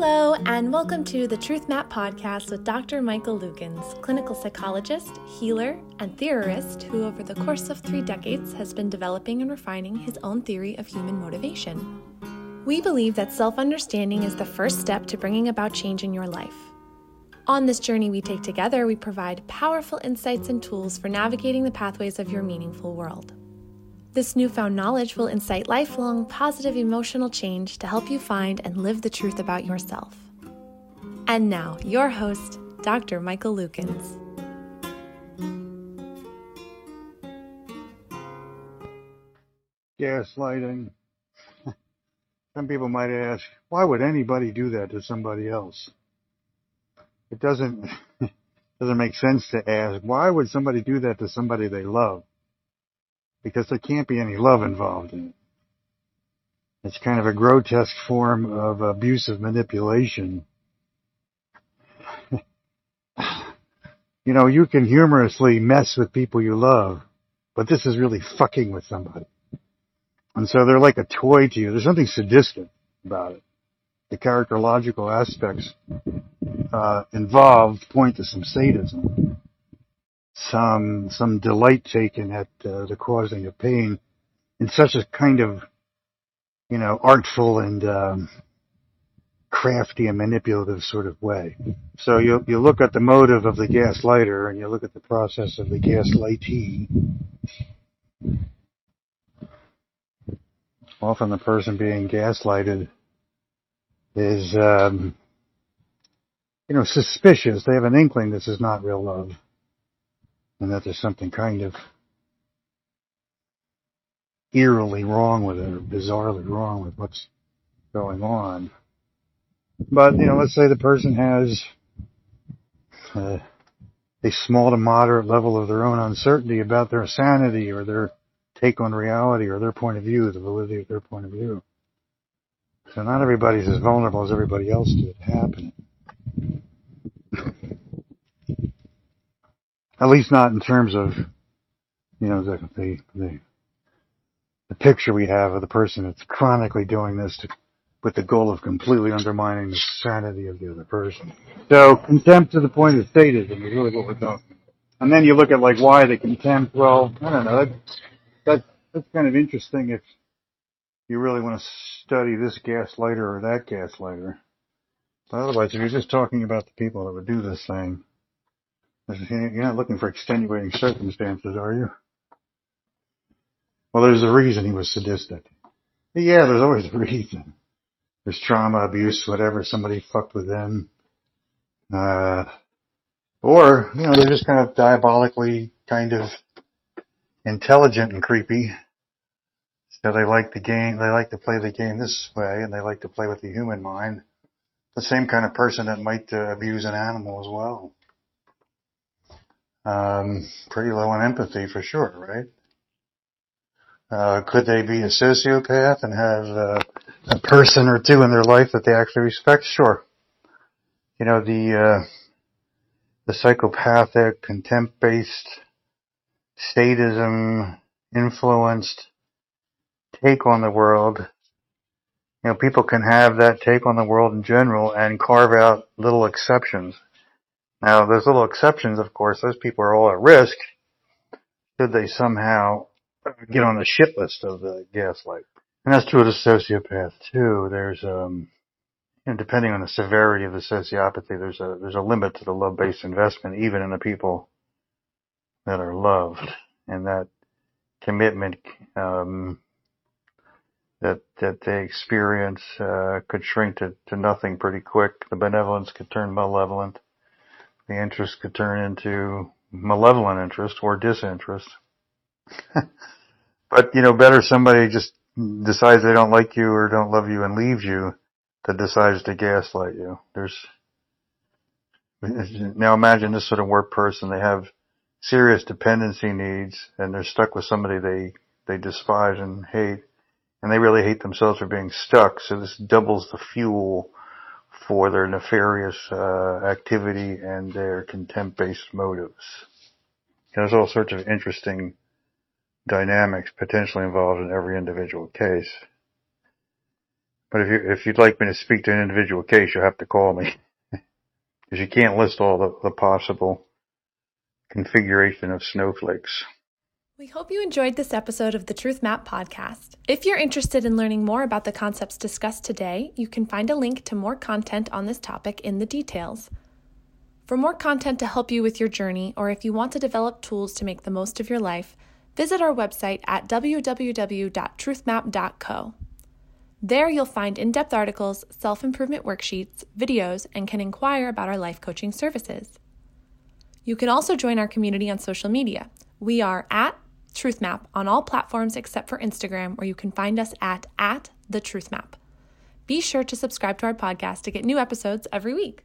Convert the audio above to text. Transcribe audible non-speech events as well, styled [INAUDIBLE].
Hello, and welcome to the Truth Map podcast with Dr. Michael Lukens, clinical psychologist, healer, and theorist who, over the course of three decades, has been developing and refining his own theory of human motivation. We believe that self understanding is the first step to bringing about change in your life. On this journey we take together, we provide powerful insights and tools for navigating the pathways of your meaningful world. This newfound knowledge will incite lifelong positive emotional change to help you find and live the truth about yourself. And now, your host, Dr. Michael Lukens. Gaslighting. [LAUGHS] Some people might ask, why would anybody do that to somebody else? It doesn't, [LAUGHS] doesn't make sense to ask, why would somebody do that to somebody they love? Because there can't be any love involved in it. It's kind of a grotesque form of abusive manipulation. [LAUGHS] you know, you can humorously mess with people you love, but this is really fucking with somebody. And so they're like a toy to you. There's something sadistic about it. The characterological aspects uh, involved point to some sadism some some delight taken at uh, the causing of pain in such a kind of you know artful and um, crafty and manipulative sort of way. So you you look at the motive of the gaslighter and you look at the process of the gaslightee. Often the person being gaslighted is um, you know suspicious. They have an inkling this is not real love and that there's something kind of eerily wrong with it or bizarrely wrong with what's going on. But, you know, let's say the person has uh, a small to moderate level of their own uncertainty about their sanity or their take on reality or their point of view, the validity of their point of view. So not everybody's as vulnerable as everybody else to it happening. At least not in terms of, you know, the, the, the, the picture we have of the person that's chronically doing this to, with the goal of completely undermining the sanity of the other person. So contempt to the point of sadism is really what we're talking. And then you look at like why the contempt, well, I don't know, that, that, that's kind of interesting if you really want to study this gaslighter or that gaslighter. But otherwise, if you're just talking about the people that would do this thing, you're not looking for extenuating circumstances, are you? Well, there's a reason he was sadistic. Yeah, there's always a reason. There's trauma, abuse, whatever, somebody fucked with them. Uh, or, you know, they're just kind of diabolically kind of intelligent and creepy. So they like the game, they like to play the game this way and they like to play with the human mind. The same kind of person that might uh, abuse an animal as well. Um, pretty low in empathy for sure, right? Uh, could they be a sociopath and have uh, a person or two in their life that they actually respect? Sure. You know, the, uh, the psychopathic, contempt-based, sadism influenced take on the world. You know, people can have that take on the world in general and carve out little exceptions. Now, there's little exceptions, of course. Those people are all at risk should they somehow get on the shit list of the gaslight. And that's true of the sociopath too. There's, um, depending on the severity of the sociopathy, there's a, there's a limit to the love-based investment, even in the people that are loved. And that commitment, um, that, that they experience, uh, could shrink to, to nothing pretty quick. The benevolence could turn malevolent the interest could turn into malevolent interest or disinterest. [LAUGHS] but, you know, better somebody just decides they don't like you or don't love you and leaves you that decides to gaslight you. There's, now imagine this sort of work person, they have serious dependency needs and they're stuck with somebody they, they despise and hate and they really hate themselves for being stuck. So this doubles the fuel for their nefarious uh, activity and their contempt-based motives. There's all sorts of interesting dynamics potentially involved in every individual case. But if you if you'd like me to speak to an individual case, you'll have to call me [LAUGHS] because you can't list all the, the possible configuration of snowflakes. We hope you enjoyed this episode of the Truth Map podcast. If you're interested in learning more about the concepts discussed today, you can find a link to more content on this topic in the details. For more content to help you with your journey, or if you want to develop tools to make the most of your life, visit our website at www.truthmap.co. There you'll find in depth articles, self improvement worksheets, videos, and can inquire about our life coaching services. You can also join our community on social media. We are at TruthMap on all platforms except for Instagram, where you can find us at, at the Truth Map. Be sure to subscribe to our podcast to get new episodes every week.